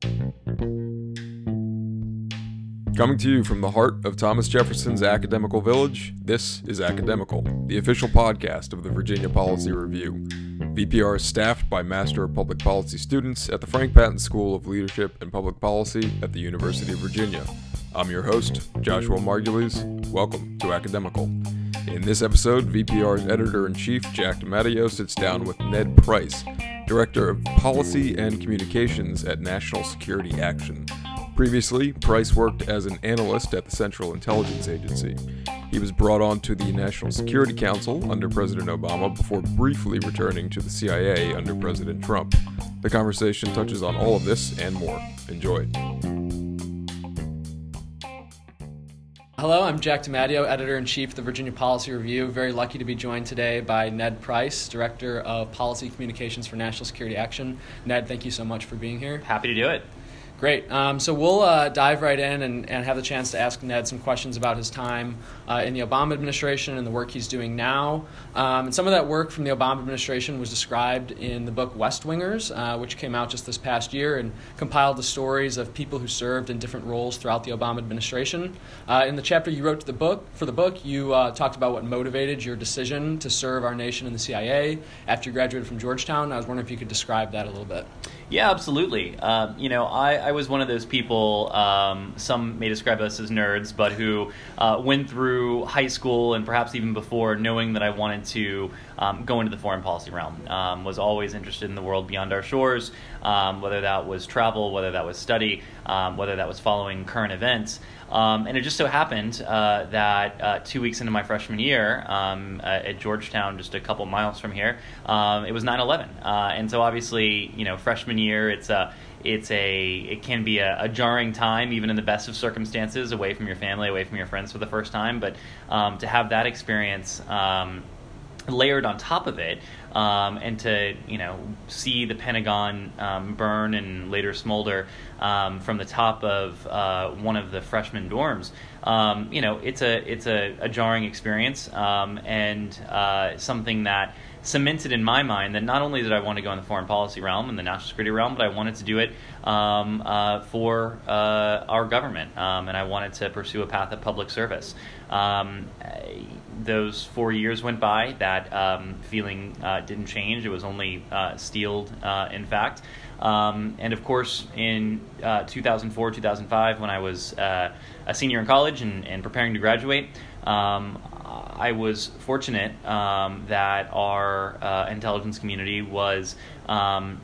Coming to you from the heart of Thomas Jefferson's academical village, this is Academical, the official podcast of the Virginia Policy Review. VPR is staffed by Master of Public Policy students at the Frank Batten School of Leadership and Public Policy at the University of Virginia. I'm your host, Joshua Margulies. Welcome to Academical. In this episode, VPR's editor in chief, Jack DiMatteo, sits down with Ned Price, Director of Policy and Communications at National Security Action. Previously, Price worked as an analyst at the Central Intelligence Agency. He was brought on to the National Security Council under President Obama before briefly returning to the CIA under President Trump. The conversation touches on all of this and more. Enjoy. Hello, I'm Jack DiMatteo, editor in chief of the Virginia Policy Review. Very lucky to be joined today by Ned Price, director of Policy Communications for National Security Action. Ned, thank you so much for being here. Happy to do it. Great. Um, so we'll uh, dive right in and, and have the chance to ask Ned some questions about his time uh, in the Obama administration and the work he's doing now. Um, and some of that work from the Obama administration was described in the book West Wingers, uh, which came out just this past year and compiled the stories of people who served in different roles throughout the Obama administration. Uh, in the chapter you wrote the book for the book, you uh, talked about what motivated your decision to serve our nation in the CIA after you graduated from Georgetown. I was wondering if you could describe that a little bit. Yeah, absolutely. Uh, you know, I, I, was one of those people, um, some may describe us as nerds, but who uh, went through high school and perhaps even before knowing that I wanted to um, go into the foreign policy realm. Um, was always interested in the world beyond our shores, um, whether that was travel, whether that was study, um, whether that was following current events. Um, and it just so happened uh, that uh, two weeks into my freshman year um, uh, at Georgetown, just a couple miles from here, um, it was 9 11. Uh, and so obviously, you know, freshman year, it's a it's a it can be a, a, jarring time even in the best of circumstances away from your family away from your friends for the first time but um, to have that experience um, layered on top of it um, and to you know see the Pentagon um, burn and later smolder um, from the top of uh, one of the freshman dorms. Um, you know, it's a it's a, a jarring experience um, and uh, something that cemented in my mind that not only did I want to go in the foreign policy realm and the national security realm, but I wanted to do it um, uh, for uh, our government, um, and I wanted to pursue a path of public service. Um, those four years went by. That um, feeling uh, didn't change. It was only uh, steeled, uh, in fact. Um, and of course, in uh, 2004, 2005, when I was a senior in college and, and preparing to graduate, um, I was fortunate um, that our uh, intelligence community was um,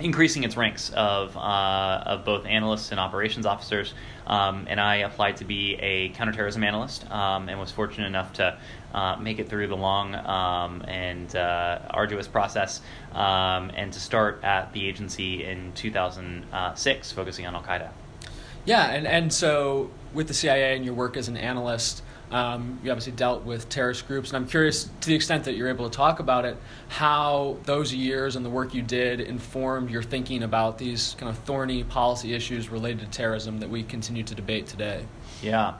increasing its ranks of, uh, of both analysts and operations officers. Um, and I applied to be a counterterrorism analyst um, and was fortunate enough to uh, make it through the long um, and uh, arduous process um, and to start at the agency in 2006, focusing on Al Qaeda. Yeah, and, and so with the CIA and your work as an analyst, um, you obviously dealt with terrorist groups, and I'm curious, to the extent that you're able to talk about it, how those years and the work you did informed your thinking about these kind of thorny policy issues related to terrorism that we continue to debate today. Yeah.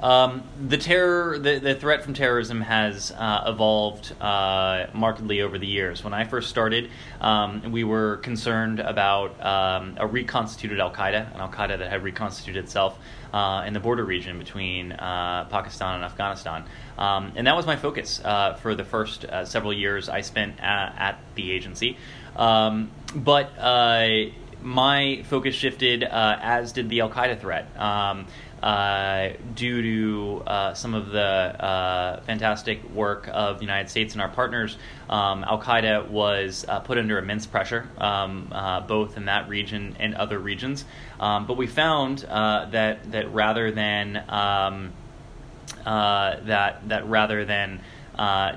Um, the terror, the, the threat from terrorism has uh, evolved uh, markedly over the years. When I first started, um, we were concerned about um, a reconstituted Al Qaeda, an Al Qaeda that had reconstituted itself uh, in the border region between uh, Pakistan and Afghanistan. Um, and that was my focus uh, for the first uh, several years I spent at, at the agency. Um, but my focus shifted, as did the Al Qaeda threat. Um, uh, due to uh, some of the uh, fantastic work of the United States and our partners, um, Al Qaeda was uh, put under immense pressure, um, uh, both in that region and other regions. Um, but we found uh, that that rather than um, that that rather than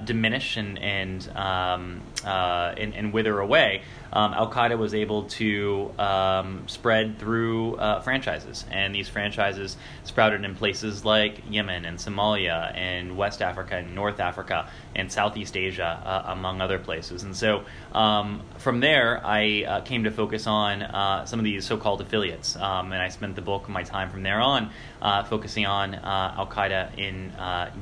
diminish and and, um, and, and wither away um, Al Qaeda was able to um, spread through uh, franchises, and these franchises sprouted in places like Yemen and Somalia and West Africa and North Africa and Southeast Asia, uh, among other places. And so um, from there, I uh, came to focus on uh, some of these so called affiliates, um, and I spent the bulk of my time from there on uh, focusing on uh, Al Qaeda in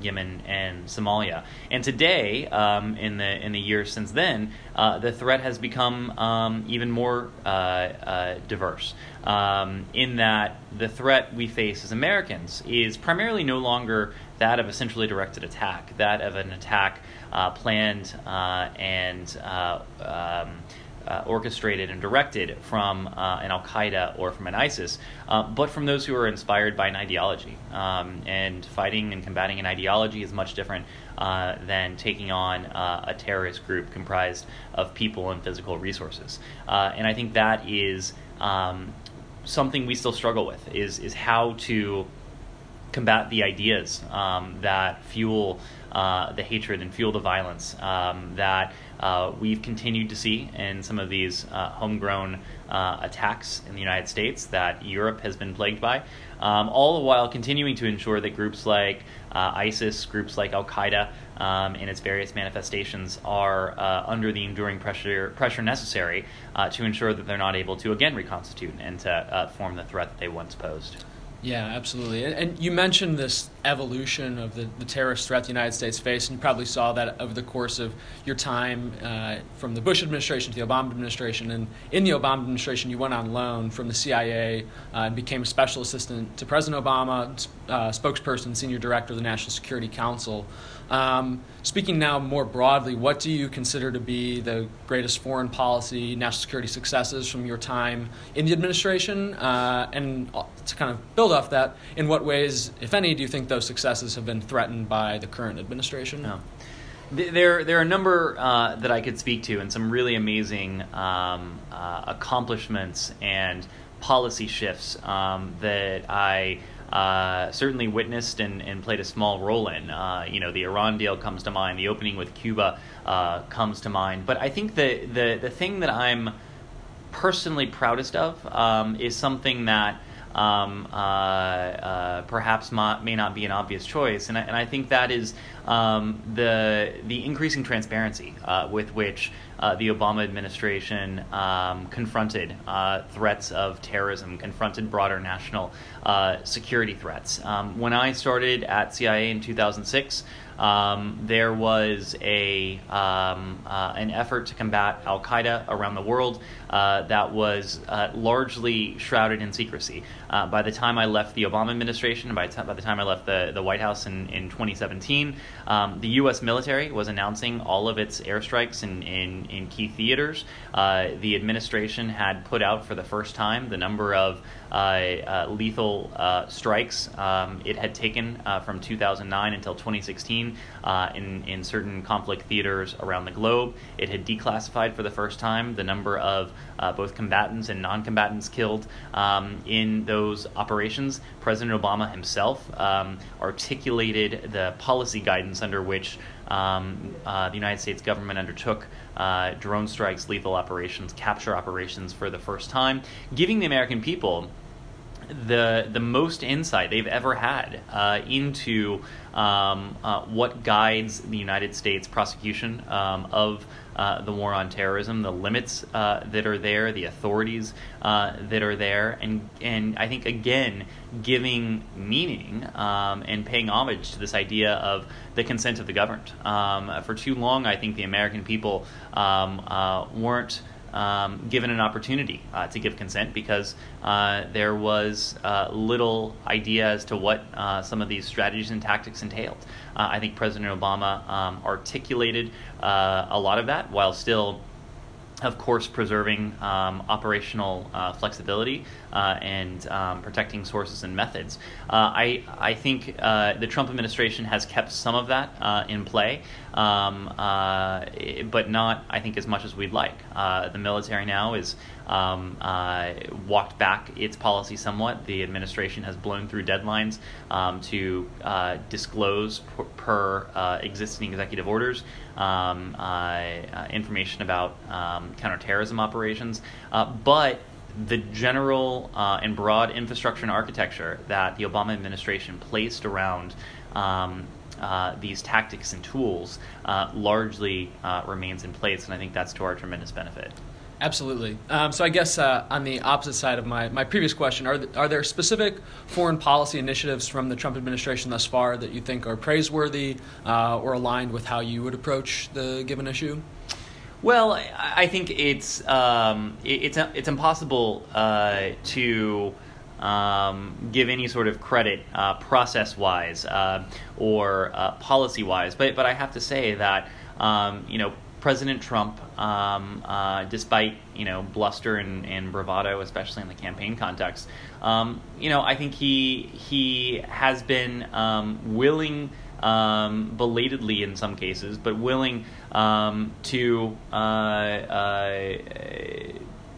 Yemen and Somalia. And today, um, in the in the years since then, the threat has become um, even more uh, uh, diverse. Um, in that the threat we face as Americans is primarily no longer that of a centrally directed attack, that of an attack uh, planned uh, and uh, um, uh, orchestrated and directed from uh, an Al Qaeda or from an ISIS, uh, but from those who are inspired by an ideology. Um, and fighting and combating an ideology is much different uh, than taking on uh, a terrorist group comprised of people and physical resources. Uh, and I think that is um, something we still struggle with: is is how to combat the ideas um, that fuel uh, the hatred and fuel the violence um, that uh, we've continued to see in some of these uh, homegrown uh, attacks in the United States that Europe has been plagued by, um, all the while continuing to ensure that groups like uh, ISIS, groups like Al Qaeda, um, and its various manifestations are uh, under the enduring pressure pressure necessary to ensure that they're not able to again reconstitute and to form the threat that they once posed. Yeah, absolutely. And, you mentioned this evolution of the, the terrorist threat the United States faced, and you probably saw that over the course of your time uh, from the Bush administration to the Obama administration. And in the Obama administration, you went on loan from the CIA uh, and became a special assistant to President Obama, uh, spokesperson, senior director of the National Security Council. Um, speaking now more broadly, what do you consider to be the greatest foreign policy, national security successes from your time in the administration? Uh, and to kind of build off that, in what ways, if any, do you think those successes have been threatened by the current administration? There, there are a number uh, that I could speak to, and some really amazing um, uh, accomplishments and policy shifts um, that I uh, certainly witnessed and, and, played a small role in. Uh, you know, the Iran deal comes to mind, the opening with Cuba uh, comes to mind. But I think the, the, the thing that I'm personally proudest of um, is something that um, uh, uh, perhaps may not be an obvious choice, and I, and I think that is um, the the increasing transparency uh, with which uh, the Obama administration um, confronted uh, threats of terrorism, confronted broader national uh, security threats. Um, when I started at CIA in 2006. Um, there was a um, uh, an effort to combat Al Qaeda around the world uh, that was uh, largely shrouded in secrecy. Uh, by the time I left the Obama administration, by, t- by the time I left the, the White House in, in 2017, um, the U.S. military was announcing all of its airstrikes in, in, in key theaters. Uh, the administration had put out for the first time the number of lethal strikes um, it had taken from 2009 until 2016 uh, in, in certain conflict theaters around the globe. It had declassified for the first time the number of uh, both combatants and non combatants killed um, in those operations. President Obama himself um, articulated the policy guidance under which um, uh, the United States government undertook uh, drone strikes, lethal operations, capture operations for the first time, giving the American people the the most insight they've ever had uh, into um, uh, what guides the United States prosecution um, of uh, the war on terrorism, the limits uh, that are there, the authorities uh, that are there, and and I think again giving meaning um, and paying homage to this idea of the consent of the governed. Um, for too long, I think the American people um, uh, weren't um, given an opportunity uh, to give consent because uh, there was uh, little idea as to what uh, some of these strategies and tactics entailed. Uh, I think President Obama um, articulated uh, a lot of that while still of course, preserving um, operational uh, flexibility uh, and um, protecting sources and methods. Uh, I, I think uh, the Trump administration has kept some of that uh, in play, um, uh, but not, I think, as much as we'd like. the military now is um, uh, walked back its policy somewhat. The administration has blown through deadlines um, to uh, disclose per, per uh, existing executive orders um, uh, uh, information about um, counterterrorism operations. Uh, but the general and broad infrastructure and architecture that the Obama administration placed around um, uh, these tactics and tools uh, largely uh, remains in place, and I think that's to our tremendous benefit. Absolutely. Um, so I guess uh, on the opposite side of my, my previous question, are, th- are there specific foreign policy initiatives from the Trump administration thus far that you think are praiseworthy uh, or aligned with how you would approach the given issue? Well, I think it's um, it's it's impossible uh, to um, give any sort of credit uh, process wise uh, or uh, policy wise, but but I have to say that um, you know President Trump, um, uh, despite you know bluster and, and, bravado, especially in the campaign context, um, you know I think he he has been um, willing, um, belatedly in some cases, but willing um, to uh, uh,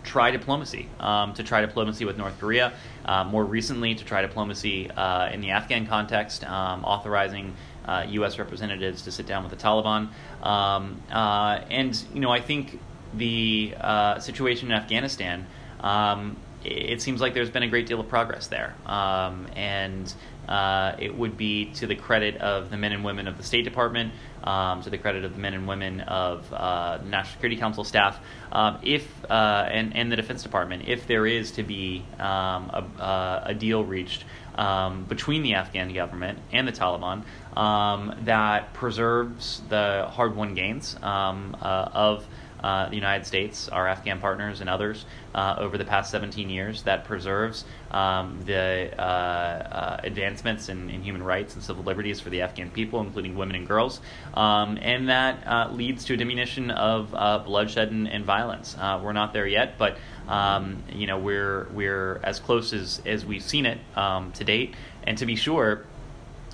try diplomacy, um, to try diplomacy with North Korea. Uh, more recently, to try diplomacy uh, in the Afghan context, authorizing uh, U.S. representatives to sit down with the Taliban. Um, uh, and you know, I think the uh, situation in Afghanistan. Um, it seems like there's been a great deal of progress there, um, and uh, it would be to the credit of the men and women of the State Department, um, to the credit of the men and women of uh, the National Security Council staff, um, if uh, and and the Defense Department, if there is to be um, a, a, deal reached um, between the Afghan government and the Taliban um, that preserves the hard won gains um, uh, of uh, the United States, our Afghan partners, and others uh, over the past 17 years that preserves um, the uh, uh, advancements in, in, human rights and civil liberties for the Afghan people, including women and girls, um, and that uh, leads to a diminution of bloodshed and, and violence. we're not there yet, but um, you know we're we're as close as, as we've seen it um, to date. And to be sure,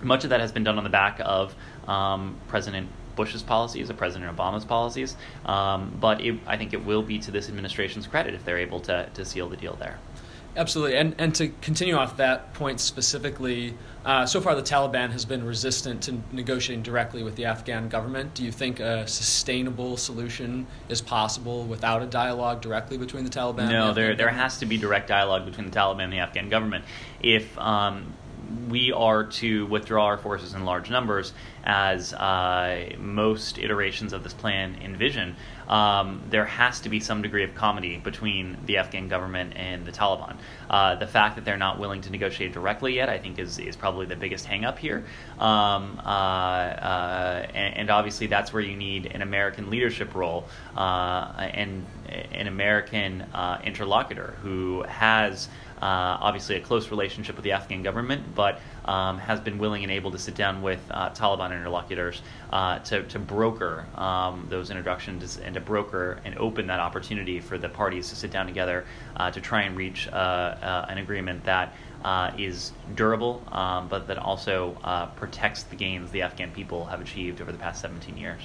much of that has been done on the back of um, President Bush's policies or President Obama's policies. Um, but it, I think it will be to this administration's credit if they're able to, to seal the deal there. Absolutely. And, and to continue off that point specifically, uh, so far the Taliban has been resistant to negotiating directly with the Afghan government. Do you think a sustainable solution is possible without a dialogue directly between the Taliban? No, the there, there has to be direct dialogue between the Taliban and the Afghan government. If um, we are to withdraw our forces in large numbers, as uh, most iterations of this plan envision, um, there has to be some degree of comedy between the Afghan government and the Taliban. Uh, the fact that they're not willing to negotiate directly yet, I think, is, is probably the biggest hangup here. Um, uh, uh and, and, obviously, that's where you need an American leadership role uh, and an American interlocutor who has. Uh, obviously a close relationship with the Afghan government, but um, has been willing and able to sit down with uh, Taliban interlocutors uh, to, to broker um, those introductions and to broker and open that opportunity for the parties to sit down together uh, to try and reach uh, uh, an agreement that is durable, um, but that also protects the gains the Afghan people have achieved over the past 17 years.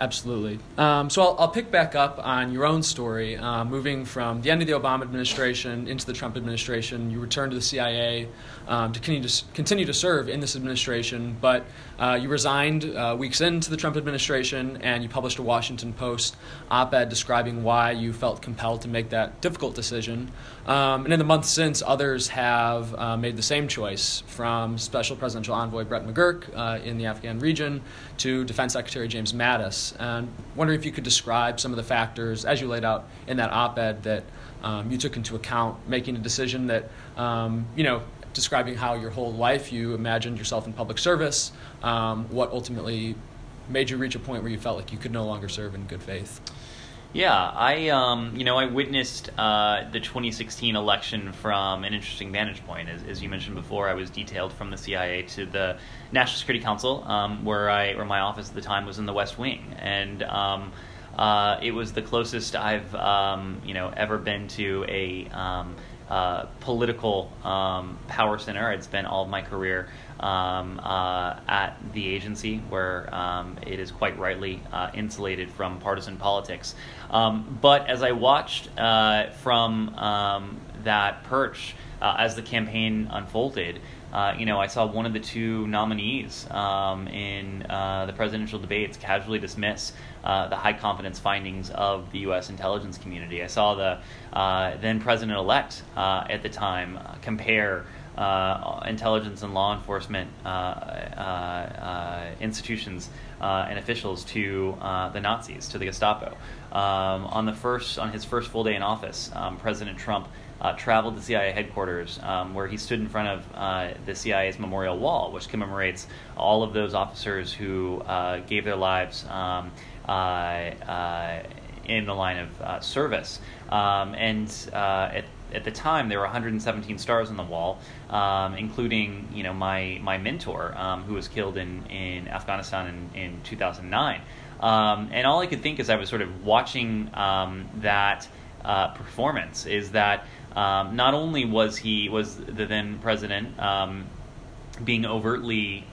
Absolutely. Um, so I'll, I'll, pick back up on your own story. Uh, moving from the end of the Obama administration into the Trump administration, you returned to the CIA um, to, continue to continue to serve in this administration, but uh, you resigned uh, weeks into the Trump administration and you published a Washington Post op ed describing why you felt compelled to make that difficult decision. Um, and in the months since, others have uh, made the same choice from Special Presidential Envoy Brett McGurk uh, in the Afghan region to Defense Secretary James Mattis. And wondering if you could describe some of the factors, as you laid out in that op ed, that um, you took into account making a decision that, um, you know, describing how your whole life you imagined yourself in public service, um, what ultimately made you reach a point where you felt like you could no longer serve in good faith. Yeah, I um, you know I witnessed uh, the 2016 election from an interesting vantage point. As, as, you mentioned before, I was detailed from the CIA to the National Security Council, um, where I where my office at the time was in the West Wing, and um, uh, it was the closest I've um, you know ever been to a um, uh, political um, power center. I'd spent all of my career um, uh, at the agency, where um, it is quite rightly uh, insulated from partisan politics. Um, but as I watched uh, from um, that perch uh, as the campaign unfolded, uh, you know, I saw one of the two nominees um, in the presidential debates casually dismiss uh, the high confidence findings of the U.S. intelligence community. I saw the uh, then president elect uh, at the time compare. intelligence and law enforcement institutions and officials to the Nazis, to the Gestapo. Um, on the first, on his first full day in office, um, President Trump uh, traveled to CIA headquarters, um, where he stood in front of uh, the CIA's memorial wall, which commemorates all of those officers who uh, gave their lives um, uh, uh, in the line of service. Um, and at at the time there were 117 stars on the wall, um, including you know my my mentor um, who was killed in in Afghanistan in, in 2009. Um, and all I could think as I was sort of watching that uh, performance is that um, not only was he was the then president um, being overtly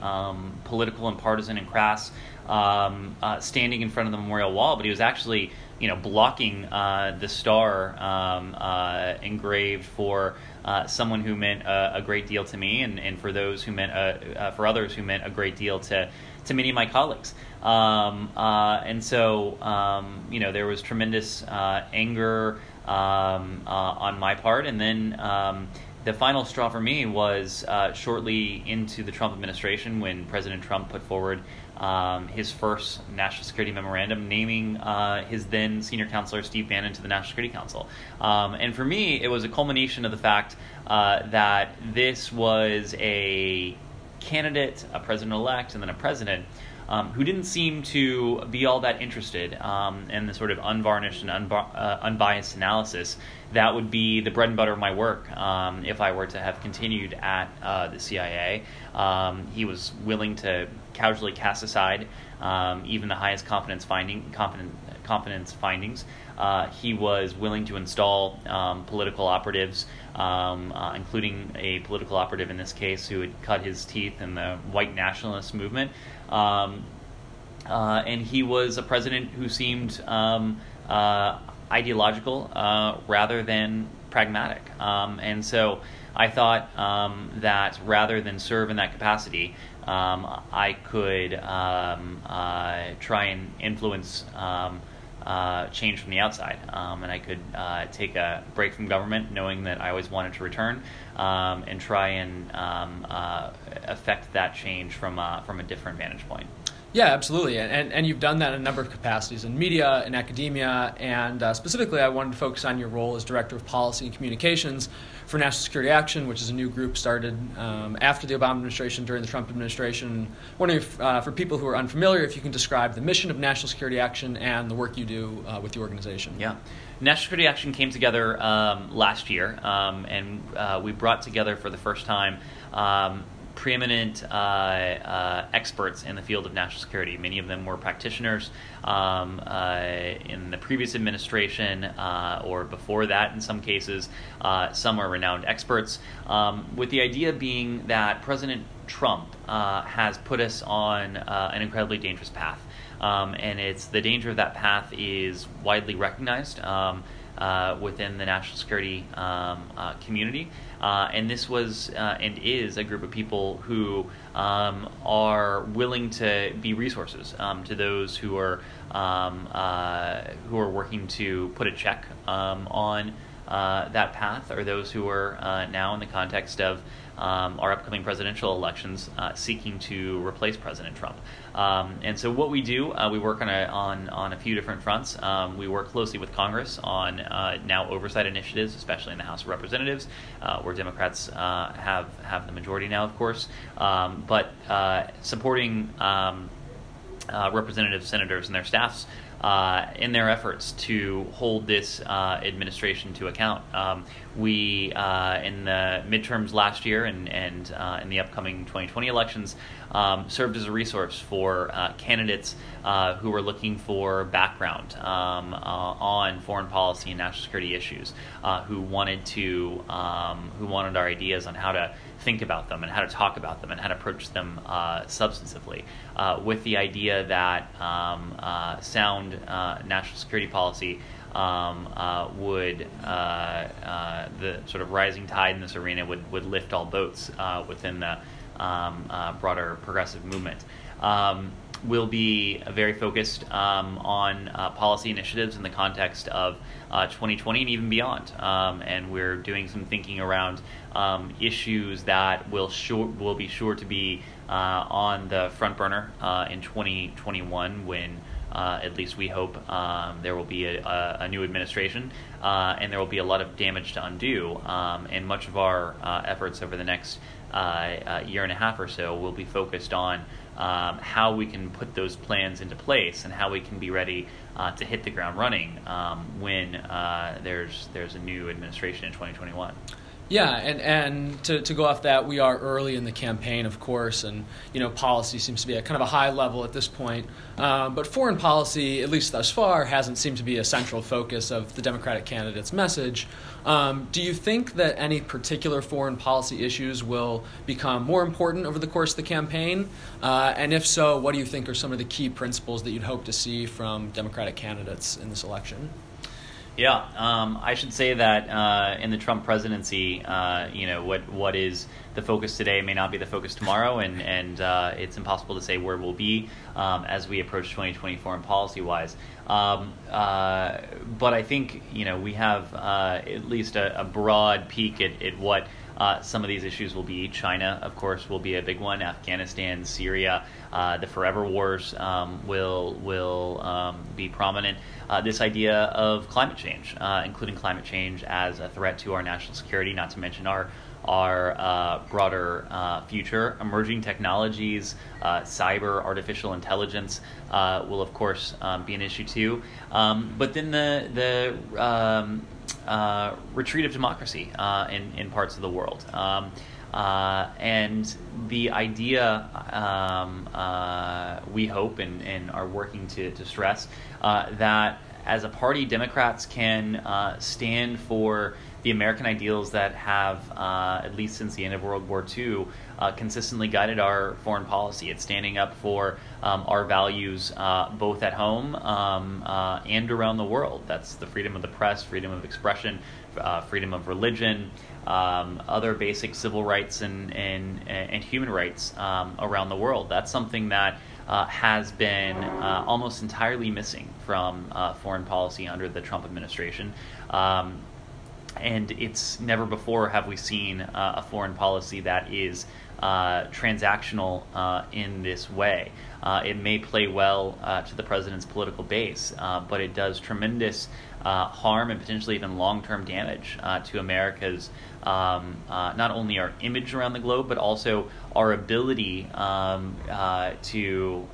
political and partisan and crass, uh, standing in front of the memorial wall, but he was actually you know, blocking uh, the star um, uh, engraved for uh, someone who meant a, a, great deal to me, and, and for those who meant uh, uh, for others who meant a great deal to to many of my colleagues. Um, uh, and so, um, you know, there was tremendous anger um, on my part, and then. Um, the final straw for me was shortly into the Trump administration when President Trump put forward um, his first national security memorandum naming uh, his then senior counselor Steve Bannon to the National Security Council. Um, and for me, it was a culmination of the fact uh, that this was a candidate, a president elect, and then a president. Um, who didn't seem to be all that interested um, in the sort of unvarnished and unbi- uh, unbiased analysis that would be the bread and butter of my work um, if I were to have continued at uh, the CIA. Um, he was willing to casually cast aside um, even the highest confidence finding confidence, findings. Uh, he was willing to install um, political operatives, um, uh, including a political operative in this case who had cut his teeth in the white nationalist movement. Um, uh, and he was a president who seemed um, uh, ideological uh, rather than pragmatic. Um, and so I thought um, that rather than serve in that capacity, um, I could um, uh, try and influence um, uh, change from the outside. Um, and I could uh, take a break from government, knowing that I always wanted to return, um, and try and um, uh, affect that change from, uh, from a different vantage point. Yeah, absolutely. And, and you've done that in a number of capacities in media, in academia, and uh, specifically, I wanted to focus on your role as Director of Policy and Communications for National Security Action, which is a new group started um, after the Obama administration, during the Trump administration. Wondering if, uh, for people who are unfamiliar, if you can describe the mission of National Security Action and the work you do uh, with the organization. Yeah. National Security Action came together um, last year, um, and uh, we brought together for the first time um, preeminent uh, uh, experts in the field of national security. Many of them were practitioners um, uh, in the previous administration uh, or before that, in some cases. Uh, some are renowned experts, um, with the idea being that President Trump has put us on an incredibly dangerous path. Um, and it's the danger of that path is widely recognized. Um, uh, within the national security um, uh, community. Uh, and this was uh, and is a group of people who um, are willing to be resources um, to those who are um, uh, who are working to put a check um, on uh, that path, or those who are now in the context of um, our upcoming presidential elections, uh, seeking to replace President Trump. Um, and so, what we do, uh, we work on a, on, on a few different fronts. Um, we work closely with Congress on uh, now oversight initiatives, especially in the House of Representatives, uh, where Democrats uh, have have the majority now, of course. Um, but uh, supporting um, representatives, senators, and their staffs uh, in their efforts to hold this uh, administration to account. Um, we, uh, in the midterms last year and, and uh, in the upcoming 2020 elections, um, served as a resource for uh, candidates uh, who were looking for background um, on foreign policy and national security issues, who wanted to um, who wanted our ideas on how to think about them and how to talk about them and how to approach them substantively, uh, with the idea that um, uh, sound uh, national security policy um, uh, would uh, the sort of rising tide in this arena would, would lift all boats within the um, broader progressive movement. Um, will be very focused um, on uh, policy initiatives in the context of uh, 2020 and even beyond. Um, and we're doing some thinking around um, issues that will sure will be sure to be on the front burner uh, in 2021 when. Uh, at least we hope um, there will be a, a, new administration uh, and there will be a lot of damage to undo. Um, and much of our efforts over the next year and a half or so will be focused on um, how we can put those plans into place and how we can be ready uh, to hit the ground running um, when uh, there's there's a new administration in 2021. Yeah, and, and to, to go off that, we are early in the campaign, of course, and you know policy seems to be at kind of a high level at this point. Um, but foreign policy, at least thus far, hasn't seemed to be a central focus of the Democratic candidate's message. Um, do you think that any particular foreign policy issues will become more important over the course of the campaign? Uh, and if so, what do you think are some of the key principles that you'd hope to see from Democratic candidates in this election? Yeah, um, I should say that uh, in the Trump presidency, uh, you know, what what is the focus today may not be the focus tomorrow, and and uh, it's impossible to say where we'll be um, as we approach 2024 and policy wise. Um, uh, but I think you know we have uh, at least a, a broad peek at, at what. Uh, some of these issues will be China, of course, will be a big one. Afghanistan, Syria, uh, the forever wars um, will will um, be prominent. Uh, this idea of climate change, uh, including climate change as a threat to our national security, not to mention our our uh, broader uh, future. Emerging technologies, uh, cyber, artificial intelligence uh, will, of course, um, be an issue too. Um, but then the the um, uh, retreat of democracy uh, in in parts of the world. Um, and the idea um, we hope and, and are working to, to stress that as a party, Democrats can stand for the American ideals that have, uh, at least since the end of World War II, uh, consistently guided our foreign policy. It's standing up for um, our values uh, both at home um, uh, and around the world. That's the freedom of the press, freedom of expression, uh, freedom of religion, um, other basic civil rights and, and, and human rights um, around the world. That's something that uh, has been almost entirely missing from foreign policy under the Trump administration. Um, and it's never before have we seen uh, a foreign policy that is uh, transactional uh, in this way. Uh, it may play well uh, to the president's political base, uh, but it does tremendous harm and potentially even long term damage to America's um, not only our image around the globe, but also our ability um, to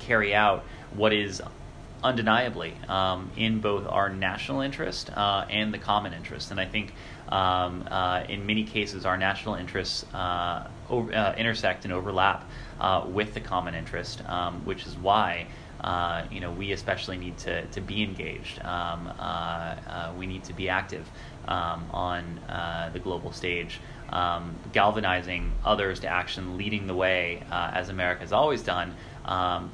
carry out what is undeniably um, in both our national interest uh, and the common interest. And I think um, uh, in many cases, our national interests uh, over, uh, intersect and overlap uh, with the common interest, um, which is why. Uh, you know, we especially need to, to be engaged. Um, we need to be active um, on the global stage, um, galvanizing others to action, leading the way, as America has always done.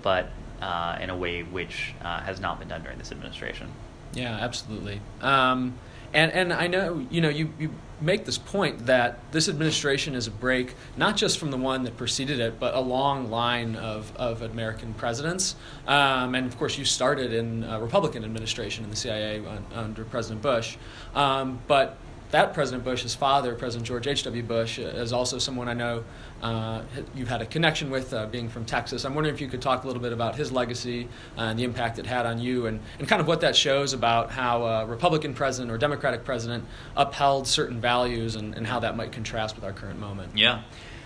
but uh, in a way which uh, has not been done during this administration. Yeah, absolutely. Um, and and I know you know you, you make this point that this administration is a break not just from the one that preceded it, but a long line of, of American presidents. Um, and of course, you started in a Republican administration in the CIA under President Bush. Um, but that President Bush, his father, President George H.W. Bush, uh, is also someone I know uh, you've had a connection with, uh, being from Texas. I'm wondering if you could talk a little bit about his legacy uh, and the impact it had on you, and, and kind of what that shows about how a Republican president or Democratic president upheld certain values and, and how that might contrast with our current moment. Yeah.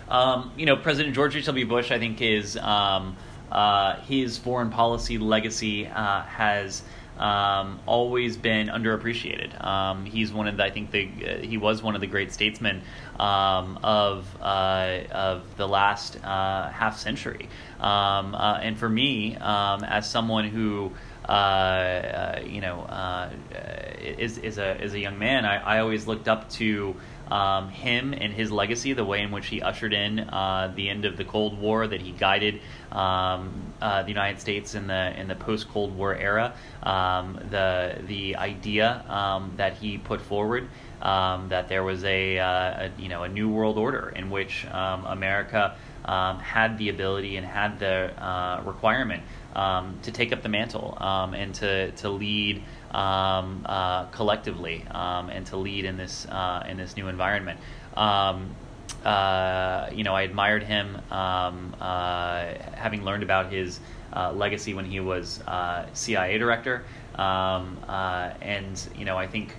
Um, you know, President George H.W. Bush, I think, is um, uh, his foreign policy legacy uh, has um, always been underappreciated. Um, he's one of the, I think the, uh, he was one of the great statesmen um, of uh, of the last uh, half century. Um, uh, and for me, um, as someone who uh, uh, you know is is a is a young man, I, I always looked up to um, him and his legacy, the way in which he ushered in uh, the end of the Cold War, that he guided um, uh, the United States in the in the post Cold War era, um, the the idea um, that he put forward um, that there was a, uh, a, you know a new world order in which um, America had the ability and had the uh, requirement to take up the mantle and to to lead um, uh, collectively um, and to lead in this uh, in this new environment. Um, uh, you know, I admired him, um, uh, having learned about his uh, legacy when he was uh, CIA director, um, and you know, I think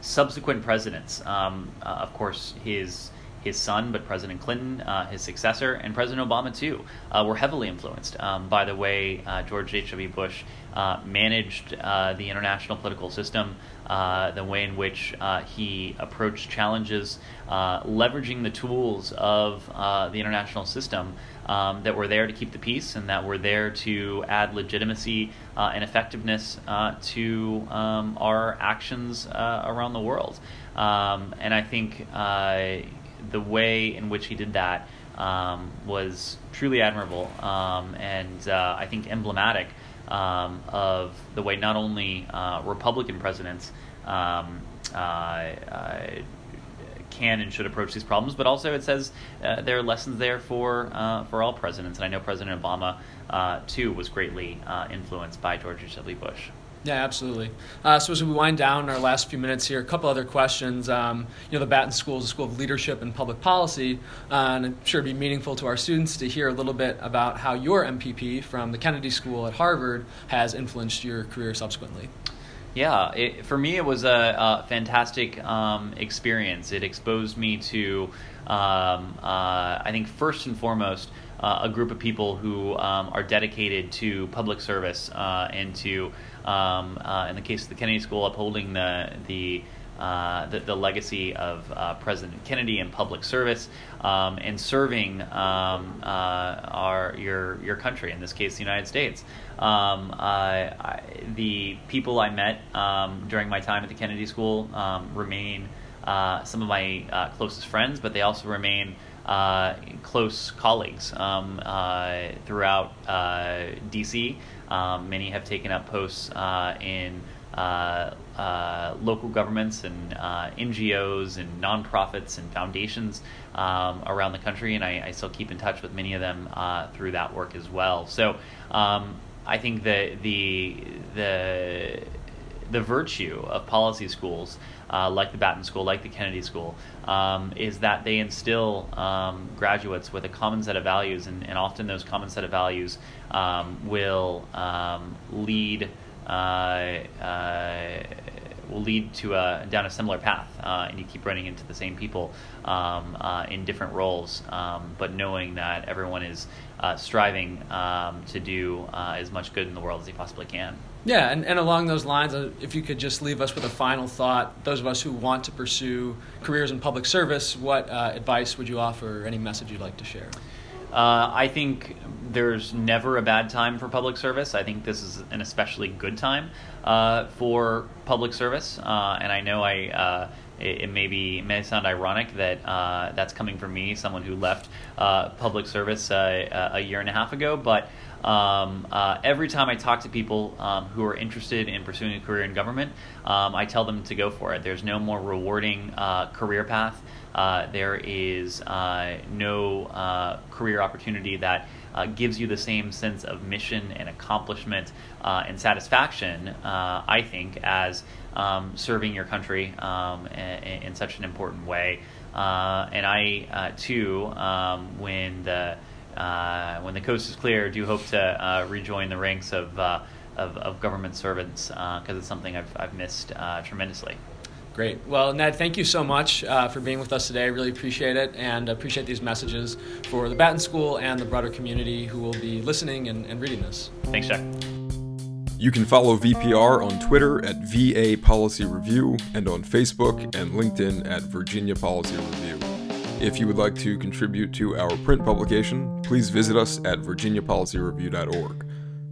subsequent presidents, um, of course, his his son, but President Clinton, uh, his successor, and President Obama too, uh, were heavily influenced um, by the way uh, George H.W. Bush uh, managed uh, the international political system, uh, the way in which he approached challenges, leveraging the tools of the international system um, that were there to keep the peace and that were there to add legitimacy and effectiveness to um, our actions around the world. Um, and I think the way in which he did that um, was truly admirable um, and uh, I think emblematic um, of the way not only uh, Republican presidents um, uh, uh, can and should approach these problems, but also it says uh, there are lessons there for uh, for all presidents. And I know President Obama too was greatly influenced by George H. W. Bush. Yeah, absolutely. Uh, so as we wind down our last few minutes here, a couple other questions. Um, you know, the Batten School is a school of leadership and public policy, uh, and I'm sure it'd be meaningful to our students to hear a little bit about how your MPP from the Kennedy School at Harvard has influenced your career subsequently. Yeah, it, for me, it was a, a fantastic um, experience. It exposed me to, um, uh, I think, first and foremost, uh, a group of people who um, are dedicated to public service uh, and to um, uh, in the case of the Kennedy School, upholding the the uh, the, the, legacy of uh, President Kennedy and public service um, and serving um, uh, our your your country, in this case, the United States. Um, I, the people I met um, during my time at the Kennedy School um, remain uh, some of my uh, closest friends, but they also remain. close colleagues throughout DC. Um, many have taken up posts in local governments and uh, NGOs and nonprofits and foundations um, around the country, and I, I, still keep in touch with many of them uh, through that work as well. So um, I think that the the the virtue of policy schools uh, like the Batten School, like the Kennedy School, um, is that they instill um, graduates with a common set of values, and, and often those common set of values um, will um, lead. Uh, uh, will lead to a down a similar path, uh, and you keep running into the same people um, uh, in different roles. Um, but knowing that everyone is uh, striving um, to do uh, as much good in the world as they possibly can. Yeah, and, and along those lines, if you could just leave us with a final thought, those of us who want to pursue careers in public service, what advice would you offer any message you'd like to share? Uh, I think there's never a bad time for public service. I think this is an especially good time uh, for public service, uh, and I know I. Uh, it, it, may be it may sound ironic that uh, that's coming from me, someone who left uh, public service a year and a half ago. But um, every time I talk to people um, who are interested in pursuing a career in government, um, I tell them to go for it. There's no more rewarding career path uh, there is uh, no uh, career opportunity that uh, gives you the same sense of mission and accomplishment uh, and satisfaction, uh, I think, as um, serving your country um, in, in, such an important way. and I, too, um, when the when the coast is clear, do hope to rejoin the ranks of of, of government servants because it's something I've, I've missed tremendously. Great. Well, Ned, thank you so much uh, for being with us today. I really appreciate it and appreciate these messages for the Batten School and the broader community who will be listening and, and reading this. Thanks, Jack. You can follow VPR on Twitter at VA Policy Review and on Facebook and LinkedIn at Virginia Policy Review. If you would like to contribute to our print publication, please visit us at virginiapolicyreview.org.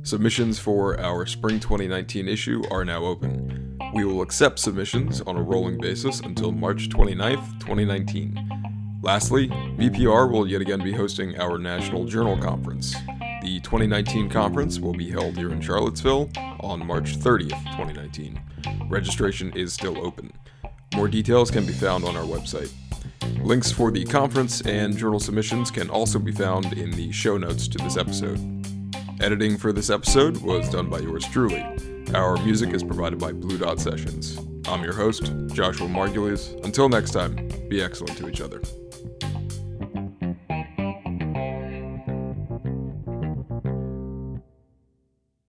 Submissions for our spring 2019 issue are now open. We will accept submissions on a rolling basis until March 29th, 2019. Lastly, VPR will yet again be hosting our National Journal Conference. The 2019 conference will be held here in Charlottesville on March 30th, 2019. Registration is still open. More details can be found on our website. Links for the conference and journal submissions can also be found in the show notes to this episode. Editing for this episode was done by yours truly. Our music is provided by Blue Dot Sessions. I'm your host, Joshua Margulies. Until next time, be excellent to each other.